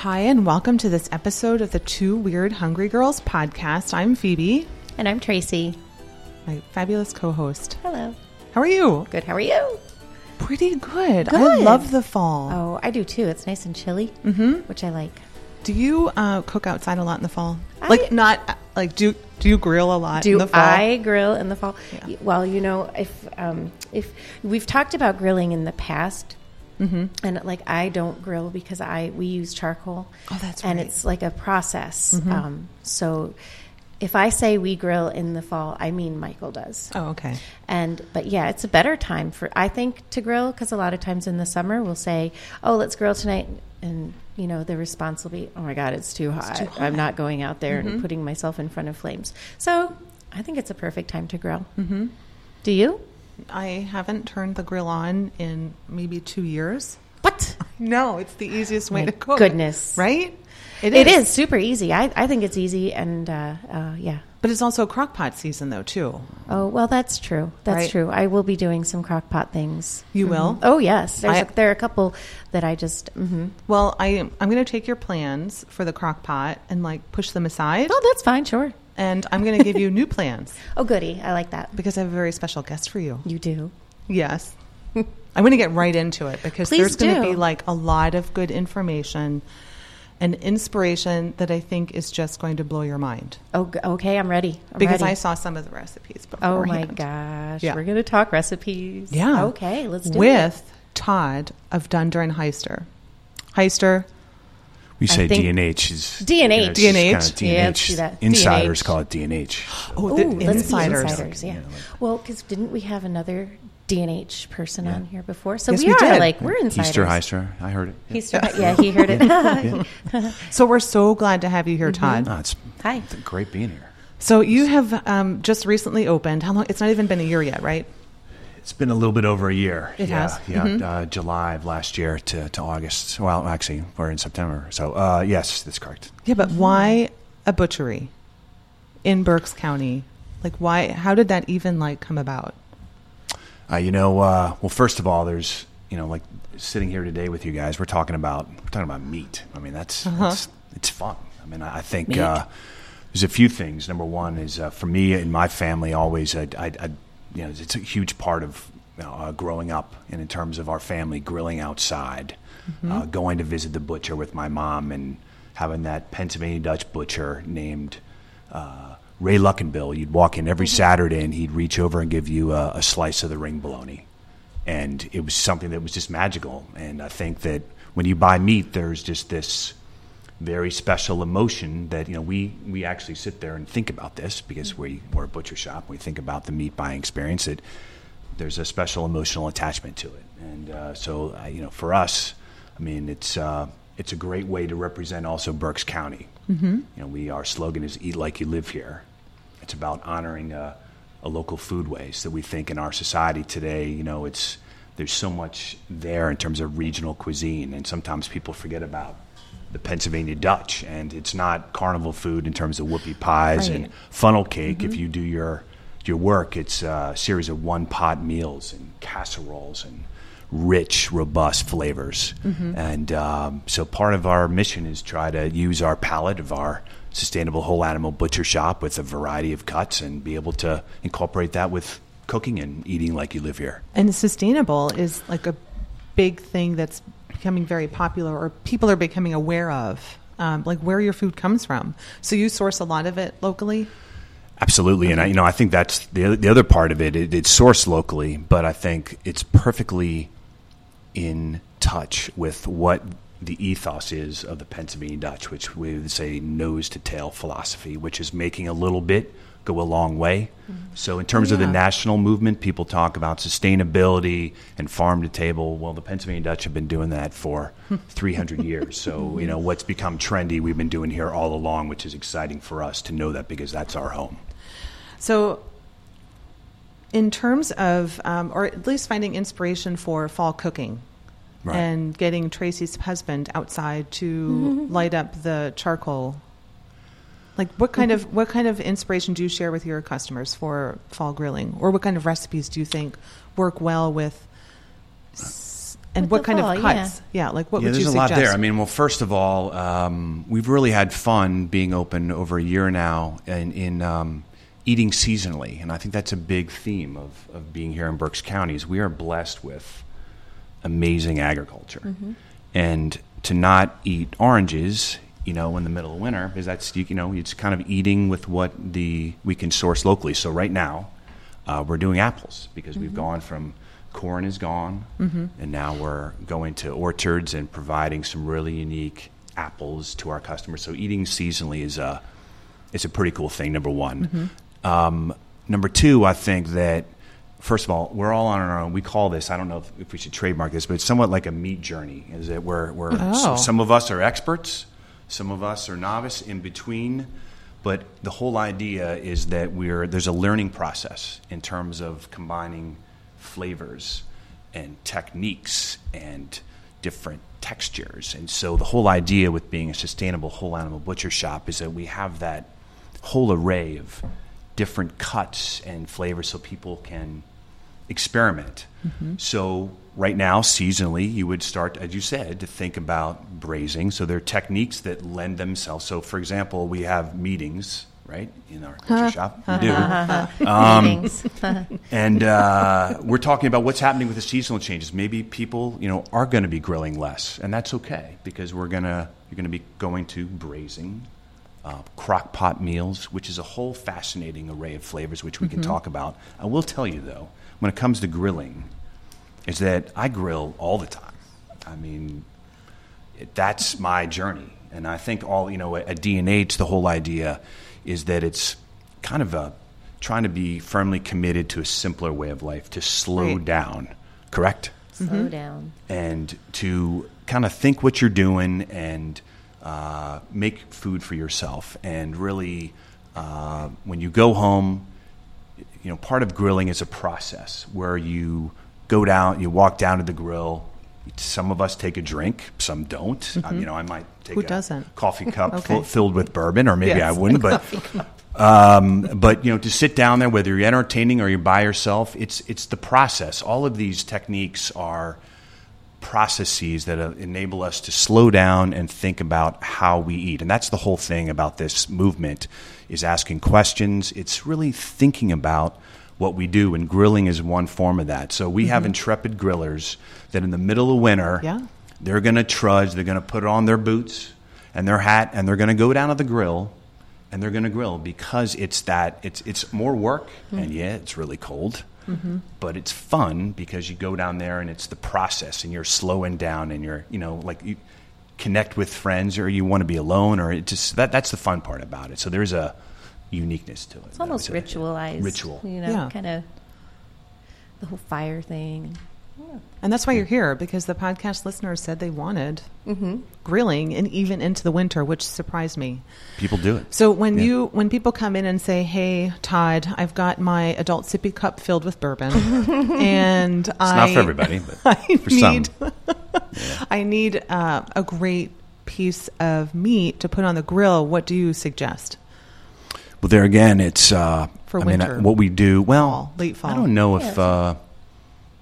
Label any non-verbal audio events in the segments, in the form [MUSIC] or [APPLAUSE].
Hi, and welcome to this episode of the Two Weird Hungry Girls podcast. I'm Phoebe, And I'm Tracy. my fabulous co host. Hello. How are you? Good. How are you? Pretty good. I love the fall. Oh, I do too. It's nice and chilly, mm-hmm. which I like. Do you uh, cook outside a lot in the fall? I- like, not like, do, do you grill a lot in Do the fall? I grill in the fall? Yeah. Well, you know, if um, if we've talked about grilling in the past, Mm-hmm. and like I don't grill because I we use charcoal. Oh, that's and right. Mm-hmm. it's like a process. Um, so if I say we grill in the fall, I mean Michael does. Oh, okay. And but yeah, it's a better time for I think to grill because a lot of times in the summer we'll say, "Oh, let's grill tonight," and you know the response will be, "Oh my God, it's too hot. too hot. I'm not going out there and putting myself in front of flames." So I think it's a perfect time to grill. Mm-hmm. Do you? I haven't turned the grill on in maybe two years. What? [LAUGHS] No, it's the easiest way My to cook. goodness. Right? It is super easy. I, I think it's easy, and uh, uh, yeah. But it's also crock pot season, though, too. Oh well, that's true. That's Right. true. I will be doing some crock pot things. You will? Oh yes, I- a, there are a couple that I just. hmm Well, I, I'm going to take your plans for the crock pot and like push them aside. Oh, that's fine. Sure. And I'm going to give you new [LAUGHS] plans Oh, goody. I like that. because I have a very special guest for you. You do. Yes. [LAUGHS] I'm going to get right into it because Please there's going to be like a lot of good information and inspiration that I think is just going to blow your mind Oh, okay. I'm ready. I'm because ready. I saw some of the recipes before. Oh my gosh. Yeah. We're going to talk recipes. Yeah. Okay. Let's do With it. With Todd of Dundore and Heister. Heister, We say think- DNH is DNH. it's just DNH? kinda Yeah, let's do that. Insiders DNH. call it DNH. oh, the Ooh, let's be insiders. insiders. Yeah. Well, because didn't we have another DNH person on here before? So Yes, we, we are did. like we're insiders. Easter Heister. I heard it. He's yeah. He heard it. [LAUGHS] [LAUGHS] So we're so glad to have you here, Todd. Oh, it's Hi. great being here. So you have um, just recently opened. How long? It's not even been a year yet, right? It's been a little bit over a year. It yeah, has? Mm-hmm. Yeah, uh, July of last year to, to August. Well, actually, we're in September. So, uh, yes, that's correct. Yeah, but why a butchery in Berks County? Like, why? How did that even like come about? Uh, you know, uh, well, first of all, there's you know, like sitting here today with you guys, we're talking about we're talking about meat. I mean, that's, that's it's fun. I mean, I I think uh, there's a few things. Number one is uh, for me and my family, always, I, I, I, you know, it's a huge part of uh, growing up, and in terms of our family grilling outside, uh, going to visit the butcher with my mom, and having that Pennsylvania Dutch butcher named. Uh, Ray Luckenbill, you'd walk in every Saturday and he'd reach over and give you a, a slice of the ring bologna and it was something that was just magical. And I think that when you buy meat, there's just this very special emotion that you know we we actually sit there and think about this because we we're a butcher shop. We think about the meat buying experience. That there's a special emotional attachment to it, and uh, so uh, you know for us, I mean it's. Uh, it's a great way to represent also Berks County. Mm-hmm. You know, we our slogan is "Eat like you live here." It's about honoring uh, a local foodways that we think in our society today. You know, it's there's so much there in terms of regional cuisine, and sometimes people forget about the Pennsylvania Dutch, and it's not carnival food in terms of whoopie pies Right. and funnel cake. If you do your your work, it's a series of one pot meals and casseroles and rich, robust flavors. And um, so part of our mission is try to use our palette of our sustainable whole animal butcher shop with a variety of cuts and be able to incorporate that with cooking and eating like you live here. And sustainable is like a big thing that's becoming very popular, or people are becoming aware of, um, like where your food comes from. So you source a lot of it locally. Absolutely, and I, you know I think that's the other- the other part of it. it. It's sourced locally, but I think it's perfectly in touch with what the ethos is of the Pennsylvania Dutch, which we would say nose to tail philosophy, which is making a little bit go a long way. So, in terms of the national movement, people talk about sustainability and farm to table. Well, the Pennsylvania Dutch have been doing that for [LAUGHS] 300 years. So, you know, what's become trendy, we've been doing here all along, which is exciting for us to know that because that's our home. So, in terms of, um, or at least finding inspiration for fall cooking Right. and getting Tracy's husband outside to [LAUGHS] light up the charcoal, like what kind of what kind of inspiration do you share with your customers for fall grilling, or what kind of recipes do you think work well with and With what kind fall, of cuts? Yeah, like what yeah, would there's you a lot there. I mean, well, first of all, um, we've really had fun being open over a year now and in um, eating seasonally, and I think that's a big theme of, of being here in Berks County. Is we are blessed with amazing agriculture, Mm-hmm. and to not eat oranges, you know, in the middle of winter, is that's you know, it's kind of eating with what the we can source locally. So right now, uh, we're doing apples because we've gone from corn is gone, and now we're going to orchards and providing some really unique apples to our customers. So eating seasonally is a it's a pretty cool thing. Number one. Um, number two, I think that first of all, we're all on our own. We call this. I don't know if, if we should trademark this, but it's somewhat like a meat journey. Is that we're, we're Oh. some of us are experts, some of us are novice in between. But the whole idea is that we're there's a learning process in terms of combining flavors and techniques and different textures. And so the whole idea with being a sustainable whole animal butcher shop is that we have that whole array of different cuts and flavors so people can experiment. So right now, seasonally, you would start, as you said, to think about braising. So there are techniques that lend themselves. So, for example, we have meetings, right, in our butcher shop. We do. Um, Meetings. [LAUGHS] And uh, we're talking about what's happening with the seasonal changes. Maybe people, you know, are going to be grilling less, and that's okay because we're gonna you're going to be going to braising, uh, crock pot meals, which is a whole fascinating array of flavors which we can talk about. I will tell you though, when it comes to grilling, is that I grill all the time. I mean, it, that's my journey. And I think all, you know, at DNH, the whole idea is that it's kind of a trying to be firmly committed to a simpler way of life, to slow Right. down, correct? Slow down. And to kind of think what you're doing and uh, make food for yourself. And really, uh, when you go home, you know, part of grilling is a process where you go down, you walk down to the grill. Some of us take a drink, some don't. Uh, you know, I might take Who a doesn't? coffee [LAUGHS] cup Okay. full, filled with bourbon, or maybe Yes. I wouldn't. [LAUGHS] But um, but you know, to sit down there, whether you're entertaining or you're by yourself, it's it's the process. All of these techniques are processes that uh, enable us to slow down and think about how we eat. And that's the whole thing about this movement is asking questions. It's really thinking about what we do and grilling is one form of that. So we have intrepid grillers that in the middle of winter Yeah. they're going to trudge, they're going to put on their boots and their hat and they're going to go down to the grill and they're going to grill because it's that it's it's more work and yeah, it's really cold. But it's fun because you go down there and it's the process and you're slowing down and you're, you know, like you connect with friends or you want to be alone or it just that that's the fun part about it. So there's a uniqueness to it. It's almost ritualized. Ritual. You know, Yeah. kind of the whole fire thing. And that's why you're here because the podcast listeners said they wanted grilling and even into the winter, which surprised me. People do it. So when Yeah. you when people come in and say, "Hey, Todd, I've got my adult sippy cup filled with bourbon," [LAUGHS] and It's I not for everybody, but [LAUGHS] I for some. [LAUGHS] need I need uh, a great piece of meat to put on the grill. What do you suggest? Well, there again, it's uh, For I mean, winter. uh, what we do. Well, Fall, late fall. I don't know Yeah. if uh,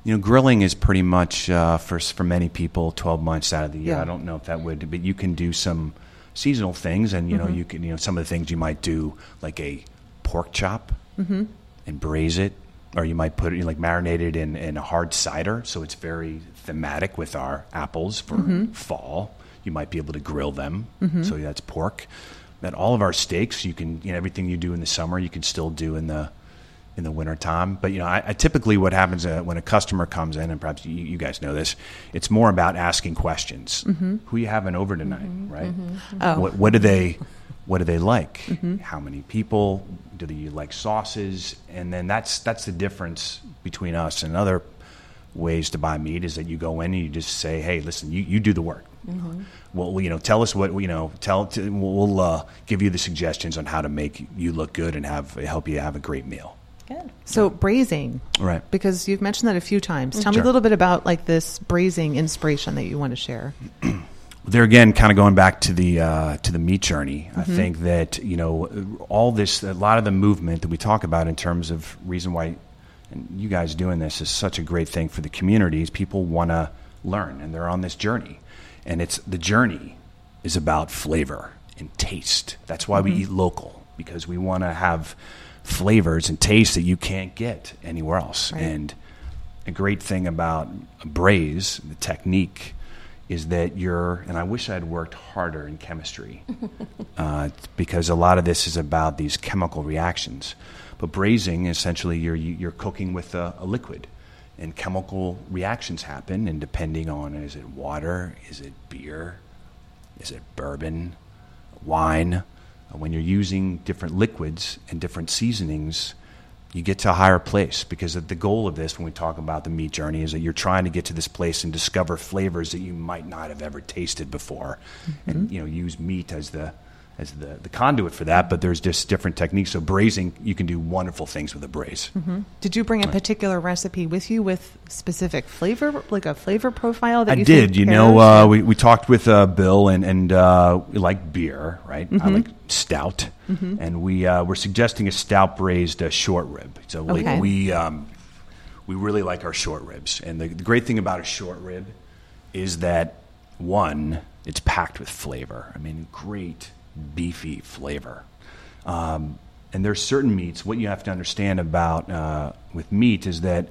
you know grilling is pretty much uh, for for many people twelve months out of the year. Yeah. I don't know if that would, but you can do some seasonal things, and you Mm-hmm. know you can you know some of the things you might do like a pork chop Mm-hmm. and braise it, or you might put it like marinated in in a hard cider, so it's very thematic with our apples for Mm-hmm. fall. You might be able to grill them, so that's pork. But all of our steaks, you can you know everything you do in the summer, you can still do in the in the wintertime. But you know, I, I typically what happens uh, when a customer comes in, and perhaps you, you guys know this, it's more about asking questions. Mm-hmm. Who you having over tonight, mm-hmm. right? Mm-hmm. Oh. What, what do they what do they like? How many people? Do they like sauces? And then that's that's the difference between us and other ways to buy meat is that you go in and you just say, "Hey, listen, you, you do the work. Well, you know, tell us what you know. Tell t- we'll uh, give you the suggestions on how to make you look good and have help you have a great meal." Good. So braising, Right. because you've mentioned that a few times. Tell me a little bit about like this braising inspiration that you want to share. [CLEARS THROAT] there again, kind of going back to the uh, to the meat journey, I think that you know all this, a lot of the movement that we talk about in terms of reason why, and you guys doing this is such a great thing for the communities. People want to learn, and they're on this journey, and it's the journey is about flavor and taste. That's why we eat local because we want to have flavors and tastes that you can't get anywhere else. Right. And a great thing about a braise, the technique, is that you're, and I wish I had worked harder in chemistry [LAUGHS] uh, because a lot of this is about these chemical reactions. But braising, essentially, you're, you're cooking with a, a liquid, and chemical reactions happen. And depending on is it water, is it beer, is it bourbon, wine? Uh, When you're using different liquids and different seasonings, you get to a higher place because the goal of this, when we talk about the meat journey, is that you're trying to get to this place and discover flavors that you might not have ever tasted before, and you know use meat as the as the, the conduit for that. But there's just different techniques. So braising, you can do wonderful things with a braise. Did you bring a particular recipe with you with specific flavor, like a flavor profile that I you did. You know, uh, we, we talked with uh, Bill, and and uh, we like beer, right? Mm-hmm. I like stout, and we uh, we're suggesting a stout braised uh, short rib. So like, Okay. we um, we really like our short ribs, and the, the great thing about a short rib is that one, it's packed with flavor. I mean, great beefy flavor. Um, and there's certain meats. What you have to understand about uh, with meat is that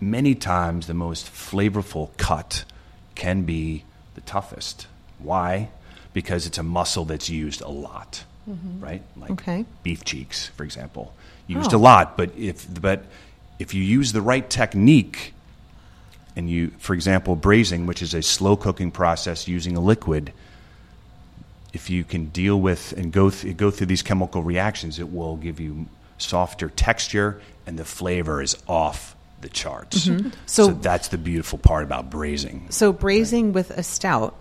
many times the most flavorful cut can be the toughest. Why? Because it's a muscle that's used a lot, right? Like Okay. beef cheeks, for example, used Oh. a lot. But if but if you use the right technique, and you, for example, braising, which is a slow cooking process using a liquid, if you can deal with and go th- go through these chemical reactions, it will give you softer texture, and the flavor is off the charts. Mm-hmm. So- so that's the beautiful part about braising. So braising with a stout.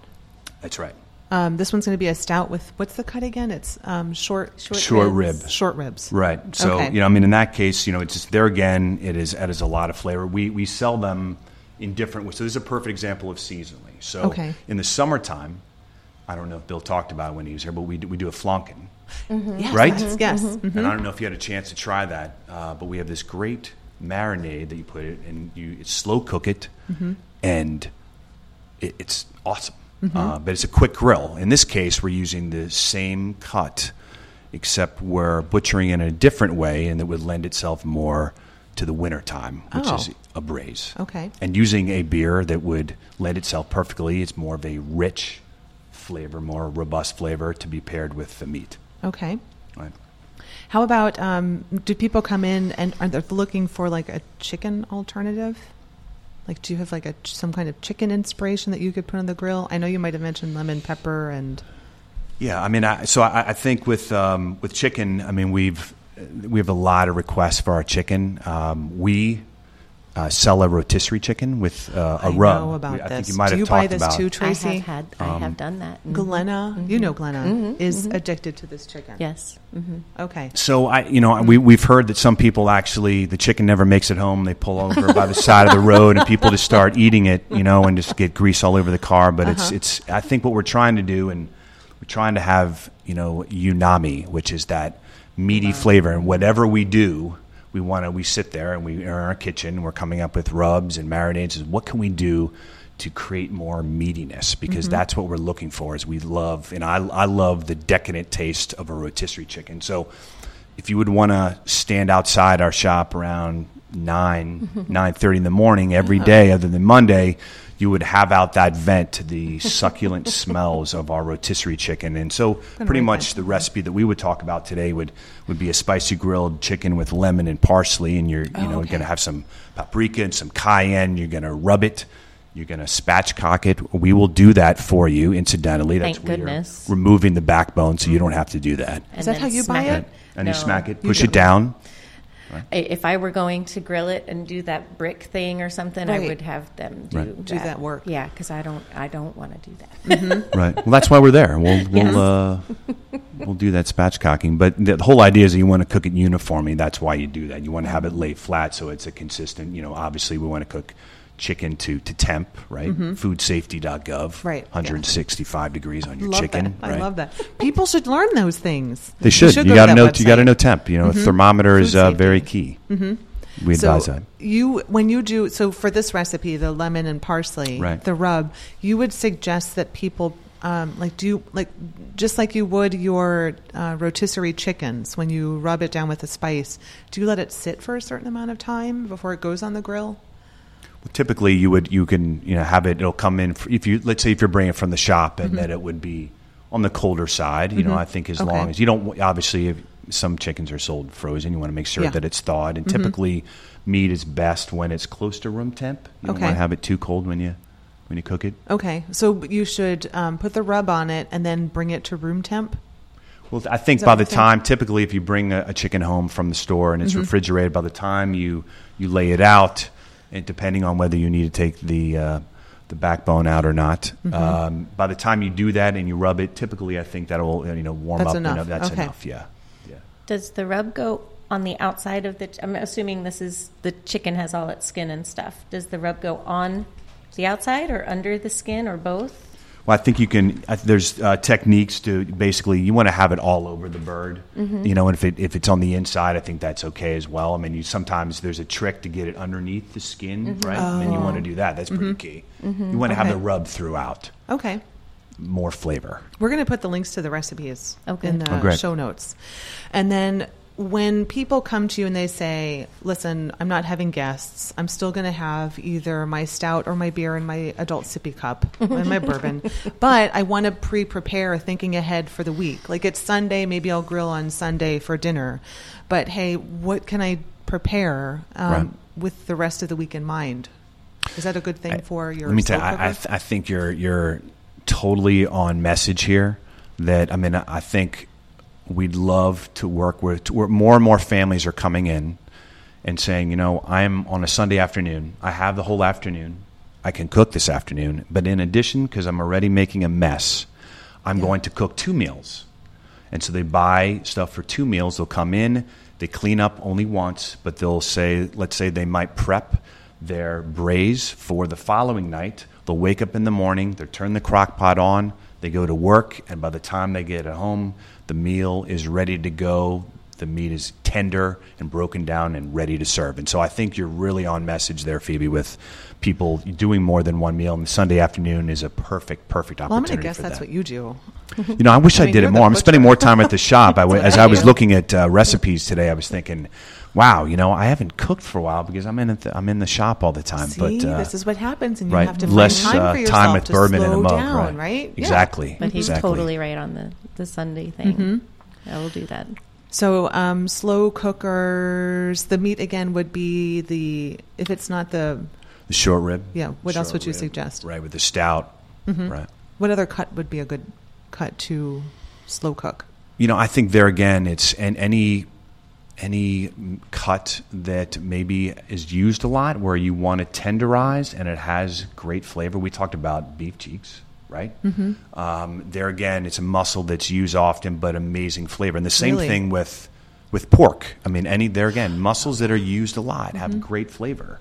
That's right. Um, this one's going to be a stout with what's the cut again? It's um, short, Short Short ribs. rib. short ribs. Right. So Okay. you know, I mean, in that case, you know, it's just there again. It is it is a lot of flavor. We we sell them in different ways. So this is a perfect example of seasonally. So Okay. in the summertime, I don't know if Bill talked about it when he was here, but we do, we do a flanken. Yes, Right? that's- Yes. Mhm. And I don't know if you had a chance to try that, uh, but we have this great marinade that you put it and you slow cook it, and it, it's awesome. Uh, but it's a quick grill. In this case, we're using the same cut, except we're butchering it in a different way, and that would lend itself more to the winter time, which Oh. is a braise. Okay. And using a beer that would lend itself perfectly. It's more of a rich flavor, more robust flavor to be paired with the meat. Okay. Right. How about um, do people come in and are they looking for like a chicken alternative? Like, do you have like a some kind of chicken inspiration that you could put on the grill? I know you might have mentioned lemon pepper and Yeah, I mean, I, so I, I think with um, with chicken, I mean we've we have a lot of requests for our chicken. Um, we uh, sell a rotisserie chicken with uh, a I rub. know about I this. think you might do have you talked buy this about. too, I have had. I have done that. Mhm. Glenna, you know Glenna Mhm. is addicted to this chicken. Yes. hmm Okay. So I, you know, we we've heard that some people actually the chicken never makes it home. They pull over by the side of the road, and people just start eating it, you know, and just get grease all over the car. But it's Uh-huh. it's. I think what we're trying to do, and we're trying to have, you know, umami, which is that meaty flavor, and whatever we do. We want to. We sit there and we are in our kitchen. and We're coming up with rubs and marinades. And what can we do to create more meatiness? Because mm-hmm. that's what we're looking for. Is we love, and I, I love the decadent taste of a rotisserie chicken. So, if you would want to stand outside our shop around nine mm-hmm. nine thirty in the morning every uh-huh. day, other than Monday, you would have out that vent to the succulent [LAUGHS] smells of our rotisserie chicken. And so, pretty much that. the recipe that we would talk about today would would be a spicy grilled chicken with lemon and parsley, and you're you oh, know Oh, okay. going to have some paprika and some cayenne. You're going to rub it. You're going to spatchcock it. We will do that for you. Incidentally, that's Thank where goodness. you're removing the backbone, so you don't have to do that. And Is that how you buy smack it? And you smack it, You push do. it down. I- If I were going to grill it and do that brick thing or something, Right. I would have them do Right. Do that work. Yeah, because I don't. I don't want to do that. [LAUGHS] Right. Well, that's why we're there. We'll we'll Yes. uh, we'll do that spatchcocking. But the whole idea is that you want to cook it uniformly. That's why you do that. You want to have it lay flat so it's a consistent. You know, obviously we want to cook chicken to to temp. Right. Foodsafety.gov. Mm-hmm. Right, yeah. 165 degrees on your love chicken. that. Right. I love that. People should learn those things. They should. go You got to know. You got to know temp. You know, a thermometer Food is uh, very key. We so advise that. You when you do so for this recipe, the lemon and parsley, Right. the rub, you would suggest that people um, like do you like just like you would your uh, rotisserie chickens when you rub it down with the spice. Do you let it sit for a certain amount of time before it goes on the grill? Typically, you would you can you know have it. It'll come in if you let's say if you're bringing it from the shop and that it would be on the colder side. You know, I think as Mm-hmm. Okay. long as you don't obviously if some chickens are sold frozen, you want to make sure Yeah. Mm-hmm. that it's thawed. And typically, meat is best when it's close to room temp. You don't want to have it too cold when you when you cook it. Okay, so you should um, put the rub on it and then bring it to room temp. Well, I think by the you think? time, typically, if you bring a, a chicken home from the store and Mm-hmm. it's refrigerated, by the time you you lay it out, and depending on whether you need to take the uh, the backbone out or not, Mm-hmm. um, by the time you do that and you rub it, typically, I think that'll uh, you know warm That's up. enough. Enough. That's Okay. enough. Yeah. Yeah. Does the rub go on the outside of the? I'm assuming this is the chicken has all its skin and stuff. Does the rub go on the outside or under the skin or both? Well, I think you can. I, there's uh, techniques to basically you want to have it all over the bird. Mm-hmm. You know, and if it if it's on the inside, I think that's okay as well. I mean, you sometimes there's a trick to get it underneath the skin, right? And you want to do that. That's pretty key. You want to have Mm-hmm. The rub throughout, Okay. more flavor. We're going to put the links to the recipes Okay. in the Oh, show notes. And then when people come to you and they say, listen, I'm not having guests, I'm still going to have either my stout or my beer in my adult sippy cup and my bourbon, [LAUGHS] but I want to pre prepare thinking ahead for the week. Like it's Sunday, maybe I'll grill on Sunday for dinner. But hey, what can I prepare um, Right. with the rest of the week in mind? Is that a good thing for your Let me tell you, I, I, th- I think you're you're totally on message here. That I mean, I think we'd love to work with. To, more and more families are coming in and saying, you know, I'm on a Sunday afternoon. I have the whole afternoon. I can cook this afternoon, but in addition, because I'm already making a mess, I'm going to cook two meals. And so they buy stuff for two meals. They'll come in, they clean up only once, but they'll say, let's say they might prep their braise for the following night. They'll wake up in the morning, they'll turn the crock pot on, they go to work, and by the time they get home, the meal is ready to go. The meat is tender and broken down and ready to serve. And so I think you're really on message there, Phoebe, with people doing more than one meal. And Sunday afternoon is a perfect, perfect opportunity. well, I'm going to guess that's that. what you do. You know, I wish I, I mean, did it more. I'm spending more time at the shop. [LAUGHS] I, w- as I I was do. looking at uh, recipes today, I was thinking, "Wow, you know, I haven't cooked for a while because I'm in the, I'm in the shop all the time." See, but uh, this is what happens, and you right, have to less find time uh, for yourself time with to bourbon slow in a mug, down, right? right? Yeah. Exactly. But he's exactly. totally right on the the Sunday thing. Mm-hmm. I will do that. So, um, slow cookers. The meat again would be the if it's not the the short rib. Yeah, what else would you rib, suggest? Mm-hmm. Right with the stout. Right. what other cut would be a good cut to slow cook? You know, I think there again, it's and any any cut that maybe is used a lot where you want to tenderize and it has great flavor. We talked about beef cheeks, right? Mm-hmm. Um, there again, it's a muscle that's used often, but amazing flavor. And the same Really? thing with with pork. I mean, any there again, muscles that are used a lot Mm-hmm. have great flavor.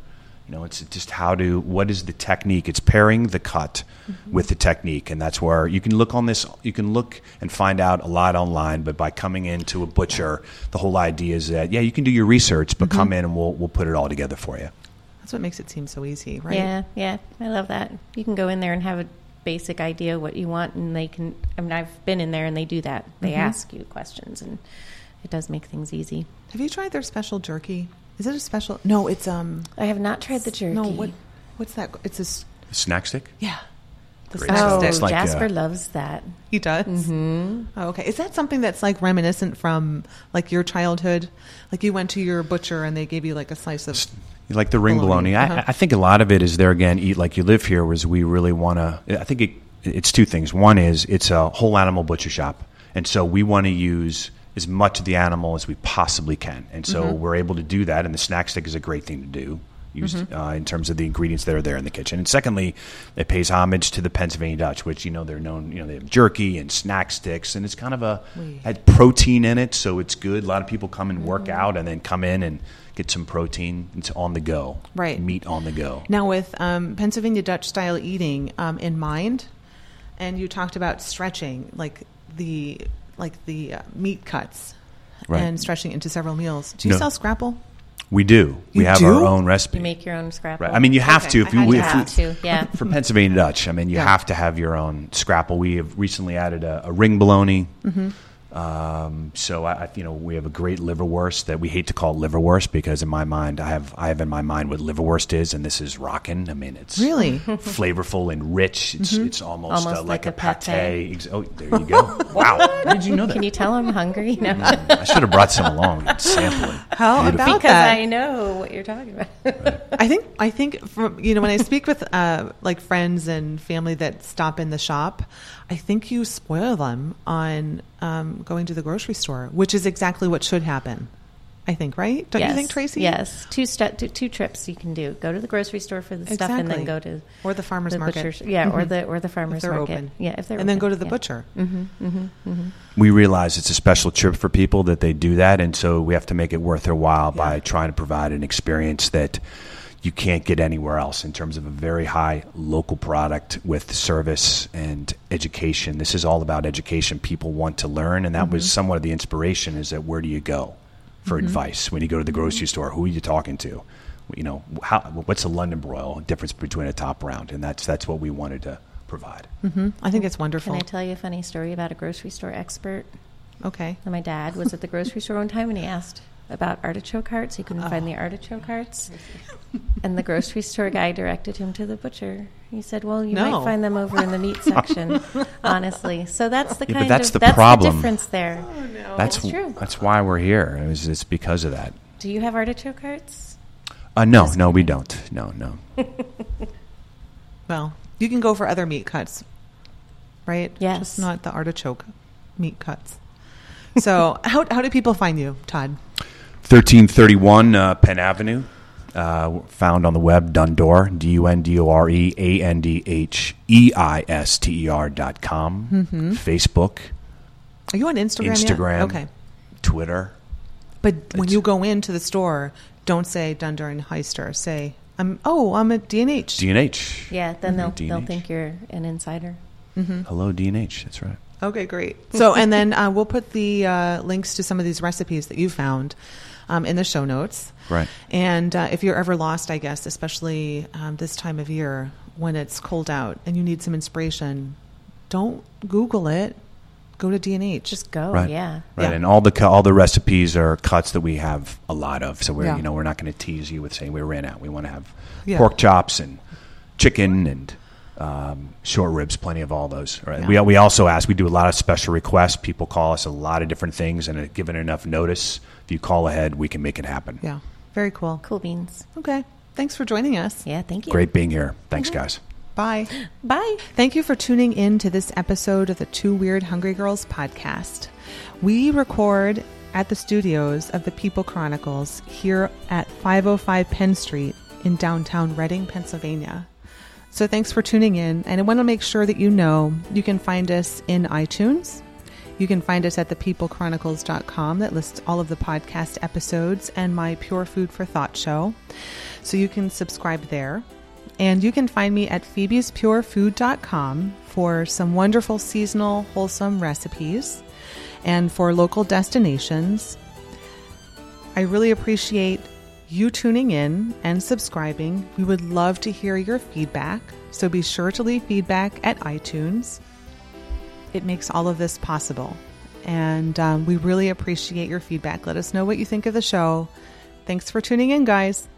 You know, it's just how to what is the technique? It's pairing the cut Mm-hmm. with the technique, and that's where you can look on this. You can look and find out a lot online, but by coming into a butcher, the whole idea is that yeah, you can do your research, but Mm-hmm. come in and we'll we'll put it all together for you. That's what makes it seem so easy, right? Yeah, yeah, I love that. You can go in there and have a basic idea what you want, and they can. I mean, I've been in there and they do that. They Mm-hmm. ask you questions, and it does make things easy. Have you tried their special jerky? Is it a special? No, it's um. I have not tried the jerky. No, what? What's that? It's a Snack stick. yeah. The snack. Oh, stick. Like, Jasper uh, loves that. He does. Mm-hmm. Oh, okay. Is that something that's like reminiscent from like your childhood? Like you went to your butcher and they gave you like a slice of. Like the ring Bologna, bologna. uh-huh. I, I think a lot of it is there again. Eat like you live here. Was we really want to? I think it, it's two things. One is it's a whole animal butcher shop, and so we want to use as much of the animal as we possibly can, and so Mm-hmm. we're able to do that. And the snack stick is a great thing to do. Used Mm-hmm. uh, in terms of the ingredients that are there in the kitchen, and secondly, it pays homage to the Pennsylvania Dutch, which you know they're known. You know they have jerky and snack sticks, and it's kind of a had protein in it, so it's good. A lot of people come and work out, and then come in and get some protein. It's on the go, Right. Meat on the go. Now, with um, Pennsylvania Dutch style eating um, in mind, and you talked about stretching, like the like the uh, meat cuts, Right. and stretching into several meals. Do you No. sell scrapple? We do. we have do? our own recipe. You make your own scrapple. Right. I mean, you have Okay, to if you, had we, to if have we- to, yeah. [LAUGHS] for Pennsylvania Dutch. I mean, you Yeah. have to have your own scrapple. We have recently added a, a ring bologna. Mm-hmm. Um, so I, I- you know, we have a great liverwurst that we hate to call liverwurst because in my mind, I have I have in my mind what liverwurst is, and this is rockin'. I mean, it's Really? flavorful and rich. It's it's almost, Almost uh, like, like a pate. pate. Oh, there you go. [LAUGHS] wow, did you know that? Can you tell I'm hungry? [LAUGHS] No. I should have brought some along and sample it. How Beautiful. about because that? I know what you're talking about. [LAUGHS] I think I think from you know when I speak with uh, like friends and family that stop in the shop, I think you spoil them on um, going to the grocery store, which is exactly what should happen. I think, right? Don't you think, Tracy? Yes, two step, two, two trips you can do. Go to the grocery store for the stuff, and then go to Or the farmer's the market. butcher's- Yeah, or Mhm. the or the farmer's they're market. open. Yeah, if they're and then go to the yeah. butcher. Mm-hmm, mm-hmm, mm-hmm. we realize it's a special trip for people that they do that, and so we have to make it worth their while by trying to provide an experience that you can't get anywhere else in terms of a very high local product with service and education. This is all about education. People want to learn, and that was somewhat of the inspiration. Is that where do you go for advice when you go to the grocery store? Who are you talking to? You know, how, what's a London broil difference between a top round? And that's that's what we wanted to provide. hmm I think it's wonderful. Can. I tell you a funny story about a grocery store expert? okay. My dad was at the grocery store one time and he asked about artichoke hearts. He couldn't Oh. find the artichoke hearts. And the grocery store guy directed him to the butcher. He said, "Well, you No. might find them over in the meat section." [LAUGHS] honestly, so that's the Yeah, but kind that's of the that's problem. the difference there. That's That's true. That's why we're here. It was, it's because of that. Do you have artichoke hearts? Uh, no, Just no, we don't. No, no. [LAUGHS] Well, you can go for other meat cuts, right? Yes. Just not the artichoke meat cuts. So, how, how do people find you, Todd? 1331 uh, Penn Avenue, uh, found on the web, Dundore, D U N D O R E A N D H E I S T E R dot com. Facebook, Are you on Instagram? yet? Instagram, Okay. Twitter. But when you go into the store, don't say Dundore and Heister. Say, I'm, oh, I'm at D&H. DNH. Yeah, then they'll D&H. they'll think you're an insider. Hello, DNH. That's right. Okay, great. So, and then uh, we'll put the uh, links to some of these recipes that you found um, in the show notes. Right. And uh, if you're ever lost, I guess, especially um, this time of year when it's cold out and you need some inspiration, don't Google it. Go to D&H. Just go. Right. Yeah. Right, Yeah. and all the all the recipes are cuts that we have a lot of. So we're Yeah. you know we're not going to tease you with saying we ran out. We want to have Yeah. pork chops and chicken and um, short ribs, plenty of all those. Right. Yeah. We we also ask. We do a lot of special requests. People call us a lot of different things, and uh, given enough notice, if you call ahead, we can make it happen. yeah, very cool. Cool beans. Okay, thanks for joining us. Yeah. Thank you. Great being here. Thanks, mm-hmm. guys. Bye. Bye. Thank you for tuning in to this episode of the Two Weird Hungry Girls podcast. We record at the studios of the People Chronicles here at 505 Penn Street in downtown Reading, Pennsylvania. So thanks for tuning in. And I want to make sure that you know you can find us in iTunes. You can find us at thepeoplechronicles.com that lists all of the podcast episodes and my Pure Food for Thought show. So you can subscribe there. And you can find me at phoebespurefood.com for some wonderful seasonal, wholesome recipes and for local destinations. I really appreciate you tuning in and subscribing. We would love to hear your feedback, so be sure to leave feedback at iTunes. It makes all of this possible. And um, we really appreciate your feedback. Let us know what you think of the show. Thanks for tuning in, guys.